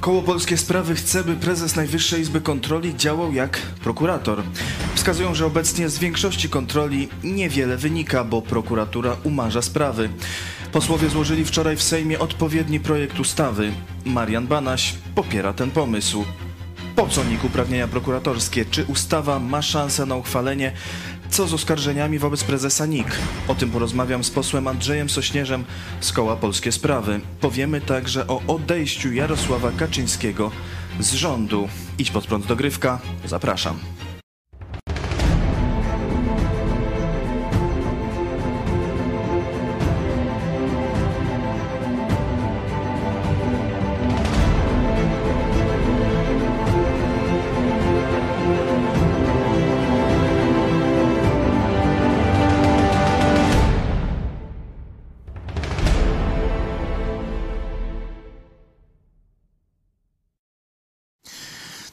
Koło Polskie Sprawy chce, by prezes Najwyższej Izby Kontroli działał jak prokurator. Wskazują, że obecnie z większości kontroli niewiele wynika, bo prokuratura umarza sprawy. Posłowie złożyli wczoraj w Sejmie odpowiedni projekt ustawy. Marian Banaś popiera ten pomysł. Po co NIK uprawnienia prokuratorskie? Czy ustawa ma szansę na uchwalenie? Co z oskarżeniami wobec prezesa NIK? O tym porozmawiam z posłem Andrzejem Sośnierzem z Koła Polskie Sprawy. Powiemy także o odejściu Jarosława Kaczyńskiego z rządu. Idź pod prąd dogrywka. Zapraszam.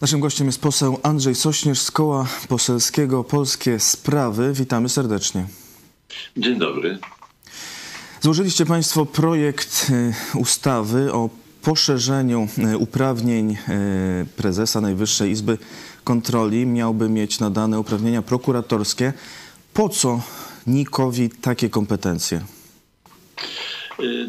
Naszym gościem jest poseł Andrzej Sośnierz z Koła Poselskiego Polskie Sprawy. Witamy serdecznie. Dzień dobry. Złożyliście Państwo projekt y, ustawy o poszerzeniu y, uprawnień y, prezesa Najwyższej Izby Kontroli. Miałby mieć nadane uprawnienia prokuratorskie. Po co Nikowi takie kompetencje?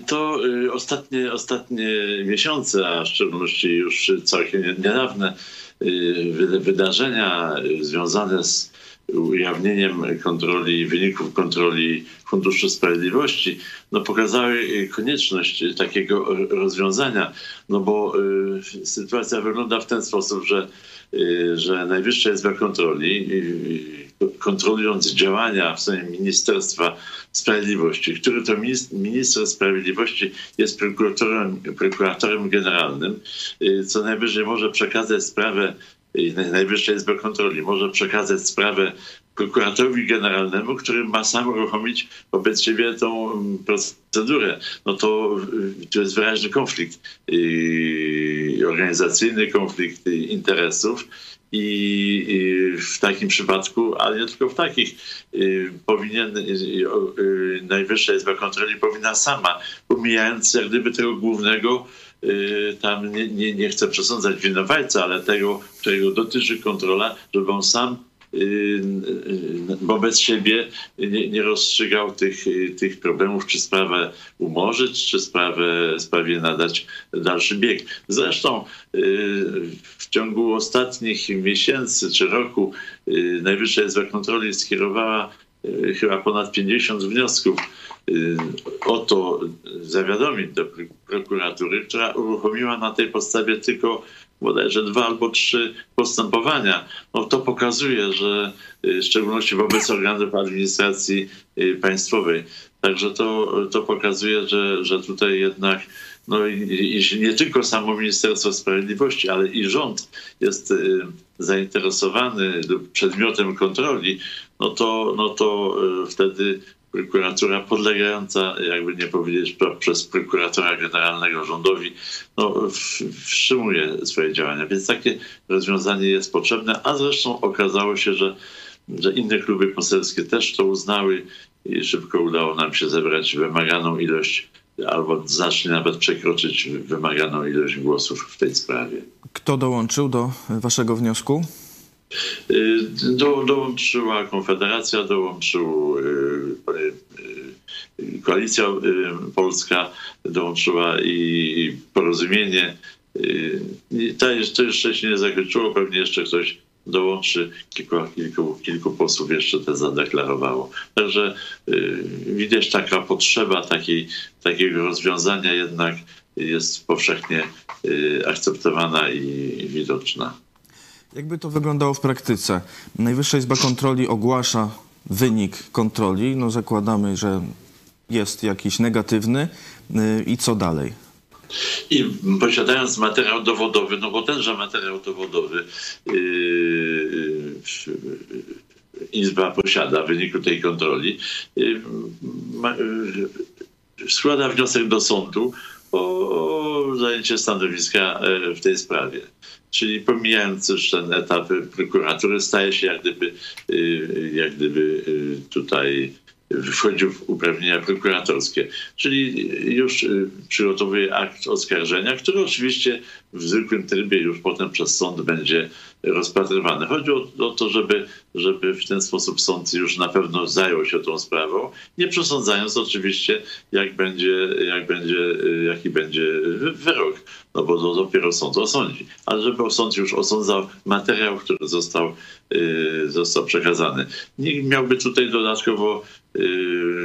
To ostatnie, ostatnie miesiące, a w szczególności już całkiem niedawne, Y, wydarzenia związane z ujawnieniem kontroli, wyników kontroli Funduszu Sprawiedliwości, no pokazały konieczność takiego rozwiązania, no bo y, sytuacja wygląda w ten sposób, że, y, że Najwyższa Izba Kontroli kontrolując działania w sumie Ministerstwa Sprawiedliwości, który to minister sprawiedliwości jest prokuratorem, prokuratorem generalnym, y, co najwyżej może przekazać sprawę y, Najwyższej Izby Kontroli może przekazać sprawę prokuratorowi generalnemu, który ma sam uruchomić wobec siebie tą mm, procedurę. No to, y, to jest wyraźny konflikt organizacyjny, konflikt interesów i w takim przypadku, ale nie tylko w takich, y, powinien y, y, Najwyższa Izba Kontroli powinna sama, pomijając jak gdyby tego głównego, tam nie, nie, nie chcę przesądzać winowajca, ale tego, którego dotyczy kontrola, żeby on sam Y, y, wobec siebie nie, nie rozstrzygał tych, tych problemów, czy sprawę umorzyć, czy sprawę, sprawie nadać dalszy bieg. Zresztą y, w ciągu ostatnich miesięcy czy roku Najwyższa Izba Kontroli skierowała chyba ponad 50 wniosków o to zawiadomić do prokuratury, która uruchomiła na tej podstawie tylko bodajże dwa albo trzy postępowania. No to pokazuje, że y, w szczególności wobec organów administracji państwowej. Także to, to pokazuje, że, że tutaj jednak no i, i nie tylko samo Ministerstwo Sprawiedliwości, ale i rząd jest zainteresowany przedmiotem kontroli, no to, no to wtedy prokuratura podlegająca, jakby nie powiedzieć, przez prokuratora generalnego rządowi, no, wstrzymuje swoje działania. Więc takie rozwiązanie jest potrzebne, a zresztą okazało się, że, że inne kluby poselskie też to uznały i szybko udało nam się zebrać wymaganą ilość albo znacznie nawet przekroczyć wymaganą ilość głosów w tej sprawie. Kto dołączył do waszego wniosku? Y, do, dołączyła Konfederacja, dołączył y, y, Koalicja Polska, dołączyła i Porozumienie. To jeszcze się nie zakończyło, pewnie jeszcze ktoś dołączy, kilku, kilku, kilku posłów jeszcze to zadeklarowało. Także widać taka potrzeba takiej, takiego rozwiązania jednak jest powszechnie akceptowana i widoczna. Jakby to wyglądało w praktyce? Najwyższa Izba Kontroli ogłasza wynik kontroli. No zakładamy, że jest jakiś negatywny. Y, I co dalej? I posiadając materiał dowodowy, no bo tenże materiał dowodowy yy, Izba posiada w wyniku tej kontroli, yy, składa wniosek do sądu o, zajęcie stanowiska e, w tej sprawie. Czyli pomijając już ten etap prokuratury, staje się jak gdyby, y, jak gdyby tutaj wchodził w uprawnienia prokuratorskie. Czyli już przygotowuje akt oskarżenia, który oczywiście w zwykłym trybie już potem przez sąd będzie rozpatrywany. Chodzi o, o, to, żeby, żeby w ten sposób sąd już na pewno zajął się tą sprawą, nie przesądzając oczywiście, jak będzie, jak będzie, jaki będzie wyrok, no bo to dopiero sąd osądzi. Ale żeby sąd już osądzał materiał, który został, yy, został przekazany. Nie miałby tutaj dodatkowo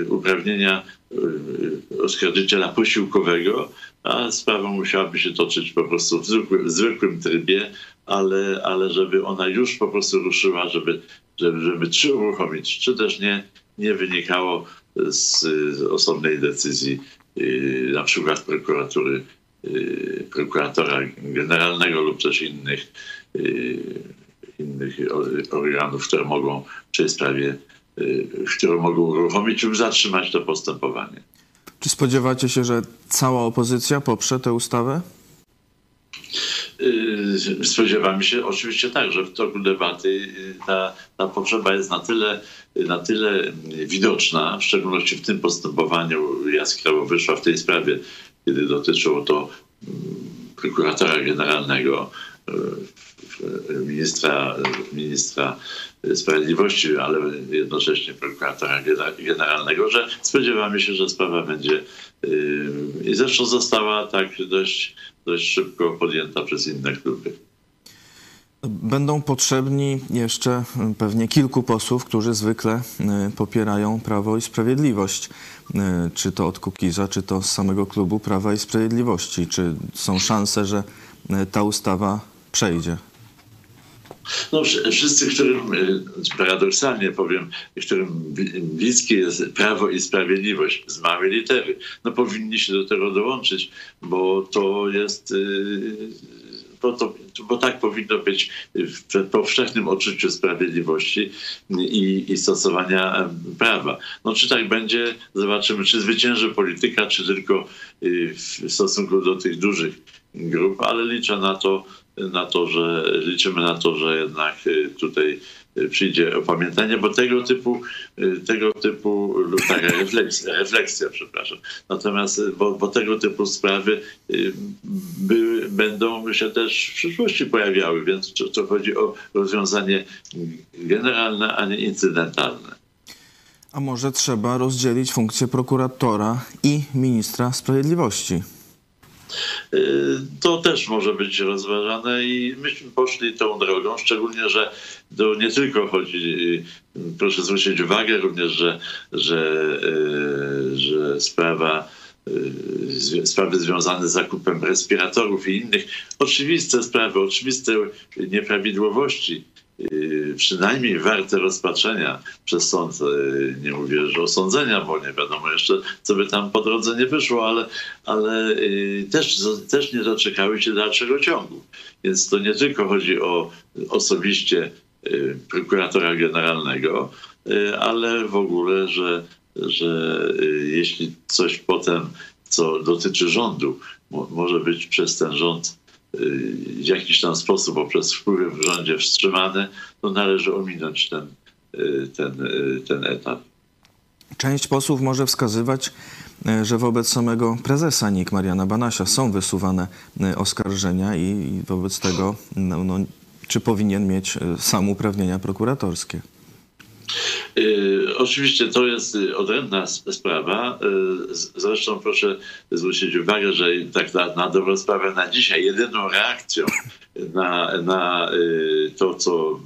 uprawnienia yy, oskarżyciela posiłkowego, a sprawa musiałaby się toczyć po prostu w zwykłym, w zwykłym trybie, ale, ale żeby ona już po prostu ruszyła, żeby, żeby, żeby czy uruchomić, czy też nie, nie wynikało z, osobnej decyzji yy, na przykład prokuratury, prokuratora generalnego lub też innych, innych organów, które mogą w tej sprawie, które mogą uruchomić lub zatrzymać to postępowanie. Czy spodziewacie się, że cała opozycja poprze tę ustawę? Yy, spodziewamy się oczywiście tak, że w toku debaty yy, ta, ta potrzeba jest na tyle, na tyle widoczna, w szczególności w tym postępowaniu jaskrawo wyszła w tej sprawie, kiedy dotyczyło to mm, prokuratora generalnego, ministra, ministra Sprawiedliwości, ale jednocześnie prokuratora generalnego, że spodziewamy się, że sprawa będzie i zresztą została tak dość dość szybko podjęta przez inne kluby. Będą potrzebni jeszcze pewnie kilku posłów, którzy zwykle y, popierają Prawo i Sprawiedliwość. Y, czy to od Kukiza, czy to z samego klubu Prawa i Sprawiedliwości. Czy są szanse, że y, ta ustawa przejdzie? No, wszyscy, którym paradoksalnie powiem, którym bliskie jest prawo i sprawiedliwość z małej litery, no powinni się do tego dołączyć, bo to jest. Bo, to, bo tak powinno być w powszechnym odczuciu sprawiedliwości i, i stosowania prawa. No czy tak będzie, zobaczymy, czy zwycięży polityka, czy tylko w stosunku do tych dużych grup, ale liczę na to, na to, że liczymy na to, że jednak y, tutaj y, przyjdzie opamiętanie, bo tego typu, y, tego typu lub taka refleksja, refleksja przepraszam. Natomiast, bo, bo tego typu sprawy będą się też w przyszłości pojawiały, więc to, to chodzi o rozwiązanie generalne, a nie incydentalne. A może trzeba rozdzielić funkcję prokuratora i ministra sprawiedliwości? Y, to też może być rozważane i myśmy poszli tą drogą, szczególnie, że to nie tylko chodzi, y, proszę zwrócić uwagę również, że, że, y, że sprawa sprawy związane z zakupem respiratorów i innych oczywiste sprawy, oczywiste nieprawidłowości przynajmniej warte rozpatrzenia przez sąd. Y, nie mówię, że osądzenia, bo nie wiadomo jeszcze, co by tam po drodze nie wyszło, ale, ale y, też, też nie doczekały się dalszego ciągu. Więc to nie tylko chodzi o osobiście prokuratora generalnego, ale w ogóle, że, że jeśli coś potem, co dotyczy rządu, może być przez ten rząd w jakiś tam sposób poprzez wpływy w rządzie wstrzymane, to należy ominąć ten, y, ten, y, ten etap. Część posłów może wskazywać, y, że wobec samego prezesa NIK Mariana Banasia są wysuwane oskarżenia i wobec tego no, no, czy powinien mieć sam uprawnienia prokuratorskie? Y, oczywiście to jest odrębna sprawa. Y, zresztą proszę zwrócić uwagę, że tak na, na dobrą sprawę na dzisiaj jedyną reakcją na, na y, to, co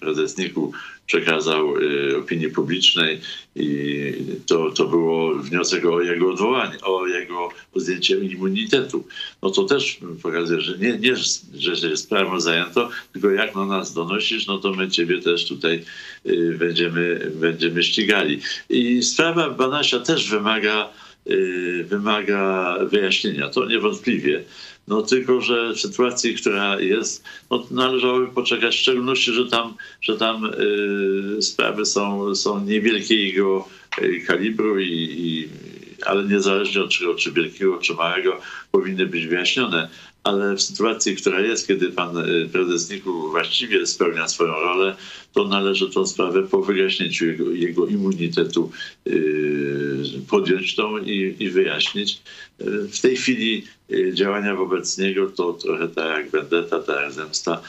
prezes Niku przekazał y, opinii publicznej i to, to było wniosek o jego odwołanie, o jego zdjęcie immunitetu. No to też pokazuje, że nie, nie że się sprawą zajęto, tylko jak na nas donosisz, no to my ciebie też tutaj y, będziemy, będziemy ścigali. I sprawa Banasia też wymaga y, wymaga wyjaśnienia. To niewątpliwie. No tylko, że w sytuacji, która jest, no, należałoby poczekać, w szczególności, że tam, że tam y, sprawy są, są niewielkiego y, kalibru i, i ale niezależnie od czego, czy wielkiego, czy małego, powinny być wyjaśnione. Ale w sytuacji, która jest, kiedy pan prezes NIK-u właściwie spełnia swoją rolę, to należy tę sprawę po wyjaśnięciu jego, jego immunitetu podjąć tą i, i wyjaśnić. W tej chwili działania wobec niego to trochę tak jak vendetta, tak jak zemsta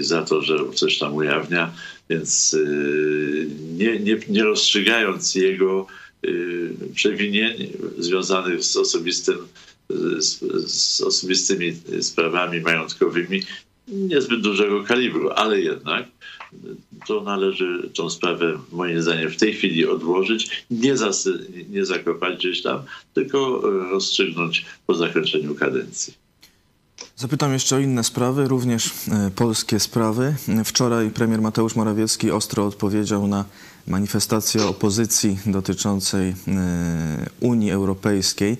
za to, że coś tam ujawnia, więc nie, nie, nie rozstrzygając jego przewinień związanych z osobistym z, z osobistymi sprawami majątkowymi niezbyt dużego kalibru, ale jednak to należy tą sprawę moim zdaniem w tej chwili odłożyć, nie, nie zakopać gdzieś tam, tylko rozstrzygnąć po zakończeniu kadencji. Zapytam jeszcze o inne sprawy, również e, polskie sprawy. Wczoraj premier Mateusz Morawiecki ostro odpowiedział na manifestację opozycji dotyczącej e, Unii Europejskiej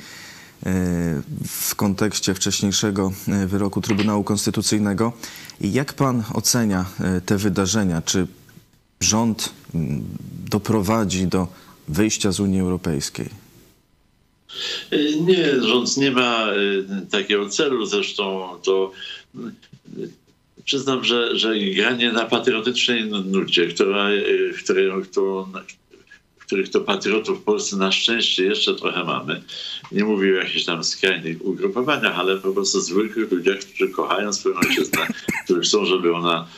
w kontekście wcześniejszego e, wyroku Trybunału Konstytucyjnego. Jak pan ocenia e, te wydarzenia? Czy rząd doprowadzi do wyjścia z Unii Europejskiej? E, nie, rząd nie ma takiego celu. Zresztą to przyznam, że, że granie na patriotycznej nucie, która, której, którą, których to patriotów w Polsce na szczęście jeszcze trochę mamy. Nie mówię o jakichś tam skrajnych ugrupowaniach, ale po prostu zwykłych ludziach, którzy kochają swoją ojczyznę, którzy chcą, żeby ona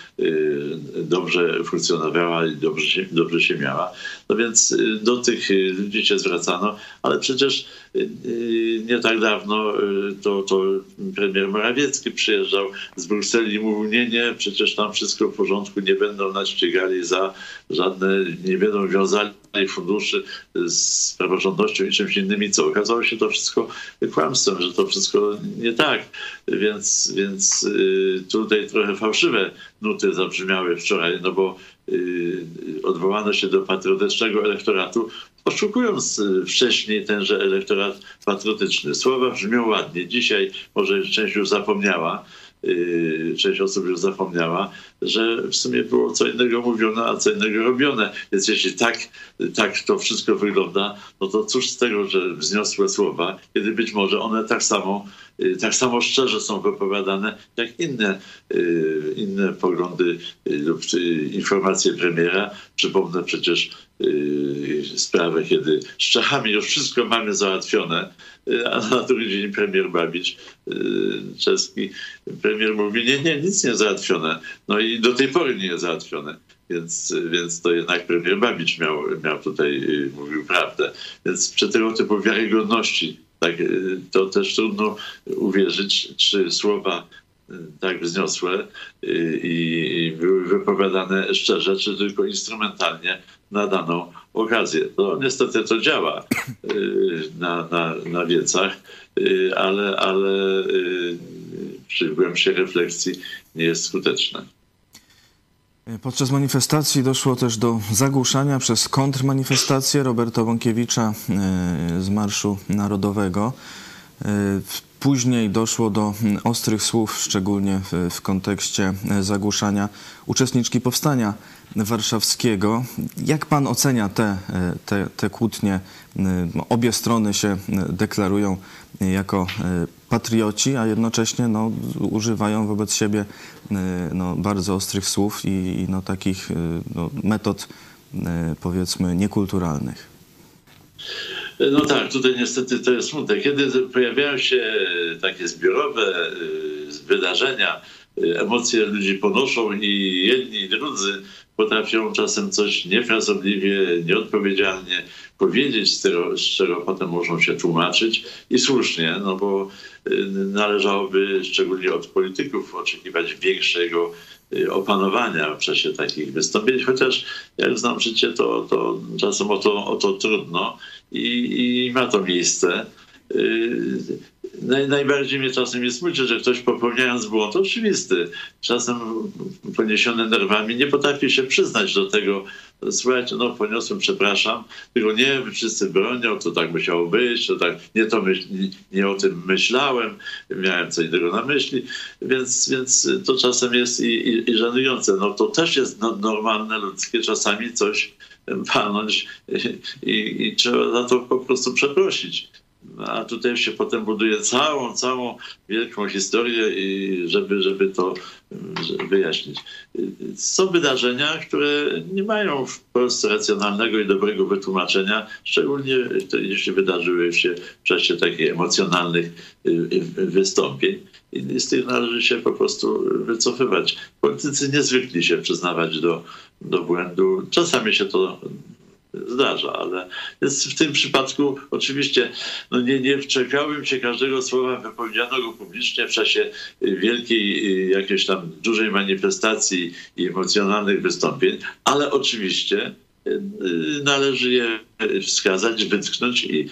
dobrze funkcjonowała i dobrze się, dobrze się miała. No więc y, do tych y, ludzi się zwracano, ale przecież nie tak dawno to, to premier Morawiecki przyjeżdżał z Brukseli i mówił, nie, nie, przecież tam wszystko w porządku, nie będą nas ścigali za żadne, nie będą wiązali funduszy z praworządnością i czymś innymi, co okazało się to wszystko kłamstwem, że to wszystko nie tak. Więc, więc y, tutaj trochę fałszywe nuty zabrzmiały wczoraj, no bo y, odwołano się do patriotycznego elektoratu, oszukując y, wcześniej tenże elektorat patriotyczny. Słowa brzmią ładnie. Dzisiaj może część już zapomniała, Y, część osób już zapomniała, że w sumie było co innego mówione, a co innego robione. Więc jeśli tak, tak to wszystko wygląda, no to cóż z tego, że wzniosłe słowa, kiedy być może one tak samo, tak samo szczerze są wypowiadane, jak inne, y, inne poglądy lub informacje premiera. Przypomnę przecież sprawę, kiedy z Czechami już wszystko mamy załatwione, a na drugi dzień premier Babicz czeski, premier mówi, nie, nie, nic nie załatwione. No i do tej pory nie jest załatwione. Więc, więc to jednak premier Babicz miał, miał tutaj, mówił prawdę. Więc przy tego typu wiarygodności, tak, to też trudno uwierzyć, czy słowa tak wzniosłe i, były wypowiadane szczerze, czy tylko instrumentalnie na daną okazję. No niestety to działa na, na, na wiecach, ale, ale przy głębszej refleksji nie jest skuteczne. Podczas manifestacji doszło też do zagłuszania przez kontrmanifestację Roberta Wąkiewicza e, z Marszu Narodowego. E, później doszło do ostrych słów, szczególnie w, kontekście e, zagłuszania uczestniczki powstania warszawskiego. Jak pan ocenia te, te, te kłótnie? Obie strony się deklarują jako patrioci, a jednocześnie no, używają wobec siebie y, no, bardzo ostrych słów i, i no, takich y, no, metod y, powiedzmy niekulturalnych. No tak, tutaj niestety to jest smutne. Kiedy pojawiają się takie zbiorowe wydarzenia, emocje ludzi ponoszą i jedni i drudzy potrafią czasem coś niefrasobliwie, nieodpowiedzialnie powiedzieć, z, tego, z czego potem muszą się tłumaczyć. I słusznie, no bo y, należałoby szczególnie od polityków oczekiwać większego y, opanowania w czasie takich wystąpień, chociaż jak znam życie, to, to czasem o to, o to trudno. I, i ma to miejsce. Naj, najbardziej mnie czasem jest smuci, że ktoś popełniając błąd oczywisty, czasem poniesiony nerwami, nie potrafi się przyznać do tego, słuchajcie, no poniosłem, przepraszam, tylko nie, wszyscy bronią, to tak musiało być, to tak, nie, to myśl, nie, nie, o tym myślałem, miałem co innego na myśli, więc, więc to czasem jest i, i, i żenujące. No to też jest no, normalne, ludzkie, czasami coś palnąć i, i trzeba za to po prostu przeprosić. A tutaj się potem buduje całą, całą wielką historię, i żeby, żeby to wyjaśnić. Są wydarzenia, które nie mają w Polsce racjonalnego i dobrego wytłumaczenia, szczególnie jeśli wydarzyły się w czasie takich emocjonalnych y, y, wystąpień. I z tych należy się po prostu wycofywać. Politycy niezwykli się przyznawać do, do błędu. Czasami się to zdarza, ale w tym przypadku oczywiście no nie, nie wczepiałbym się każdego słowa wypowiedzianego publicznie w czasie wielkiej jakiejś tam dużej manifestacji i emocjonalnych wystąpień, ale oczywiście y, należy je wskazać, wytknąć, i,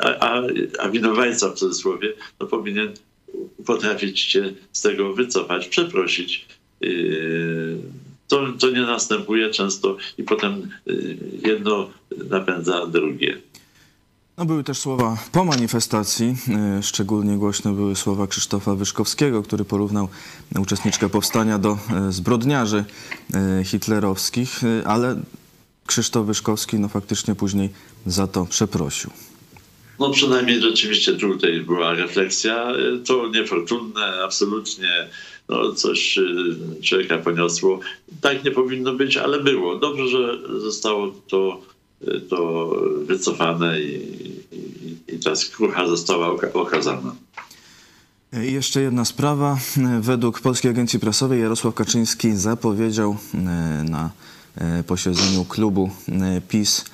a, a, a winowajca w cudzysłowie no, powinien potrafić się z tego wycofać, przeprosić. Yy, to, to nie następuje często i potem y, jedno napędza drugie. No, były też słowa po manifestacji, y, szczególnie głośne były słowa Krzysztofa Wyszkowskiego, który porównał uczestniczkę powstania do y, zbrodniarzy hitlerowskich, ale Krzysztof Wyszkowski no, faktycznie później za to przeprosił. No przynajmniej rzeczywiście tutaj była refleksja. To niefortunne, absolutnie no, coś y, człowieka poniosło. Tak nie powinno być, ale było. Dobrze, że zostało to, y, to wycofane i, i, i ta skrucha została okazana. Jeszcze jedna sprawa. Według Polskiej Agencji Prasowej Jarosław Kaczyński zapowiedział y, na posiedzeniu klubu PiS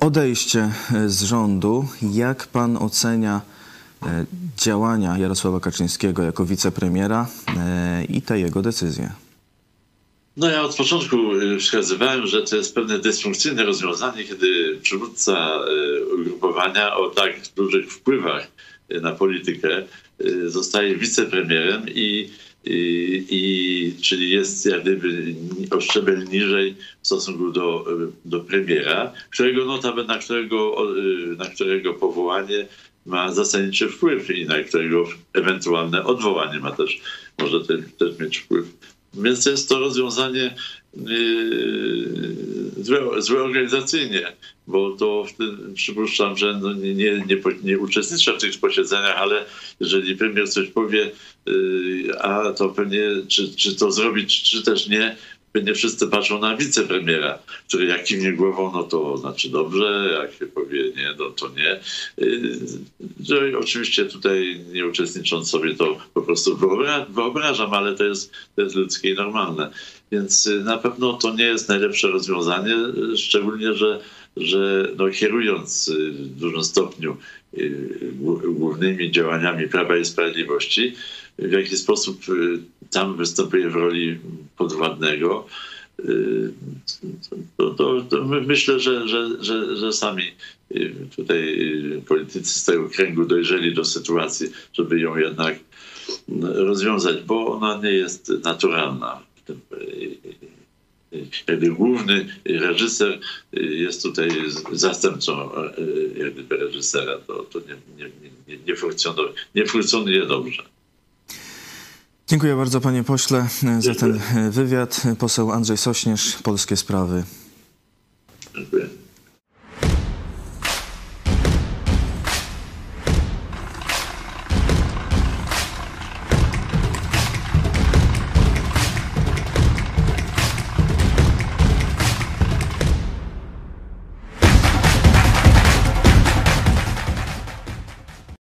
odejście z rządu. Jak pan ocenia działania Jarosława Kaczyńskiego jako wicepremiera e, i te jego decyzje? No ja od początku e, wskazywałem, że to jest pewne dysfunkcyjne rozwiązanie, kiedy przywódca ugrupowania o tak dużych wpływach na politykę zostaje wicepremierem i, i, i czyli jest jak gdyby o szczebel niżej w stosunku do, do premiera, którego notabene, na którego, na którego powołanie ma zasadniczy wpływ i na którego ewentualne odwołanie ma też, może też, mieć wpływ. Więc jest to rozwiązanie yy, złe, złe organizacyjnie, bo to tym przypuszczam, że no nie, nie, nie, nie uczestniczę w tych posiedzeniach, ale jeżeli premier coś powie, yy, a to pewnie czy, czy to zrobić, czy też nie, nie wszyscy patrzą na wicepremiera, który jak kiwnie głową, no to znaczy dobrze, jak się powie nie, no to nie. Y, oczywiście tutaj nie uczestnicząc sobie to po prostu wyobrażam, ale to jest, to jest ludzkie i normalne. Więc y, na pewno to nie jest najlepsze rozwiązanie, szczególnie, że, że no, kierując y, w dużym stopniu głównymi działaniami Prawa i Sprawiedliwości, w jaki sposób tam występuje w roli podwładnego, y, to, to, to myślę, że, że, że, że sami y, tutaj politycy z tego kręgu dojrzeli do sytuacji, żeby ją jednak rozwiązać, bo ona nie jest naturalna. Jakby główny reżyser jest tutaj zastępcą jakby reżysera, to, to nie, nie, nie, nie, funkcjonuje, nie funkcjonuje dobrze. Dziękuję bardzo panie pośle za ten wywiad. Poseł Andrzej Sośnierz, Polskie Sprawy. Dziękuję.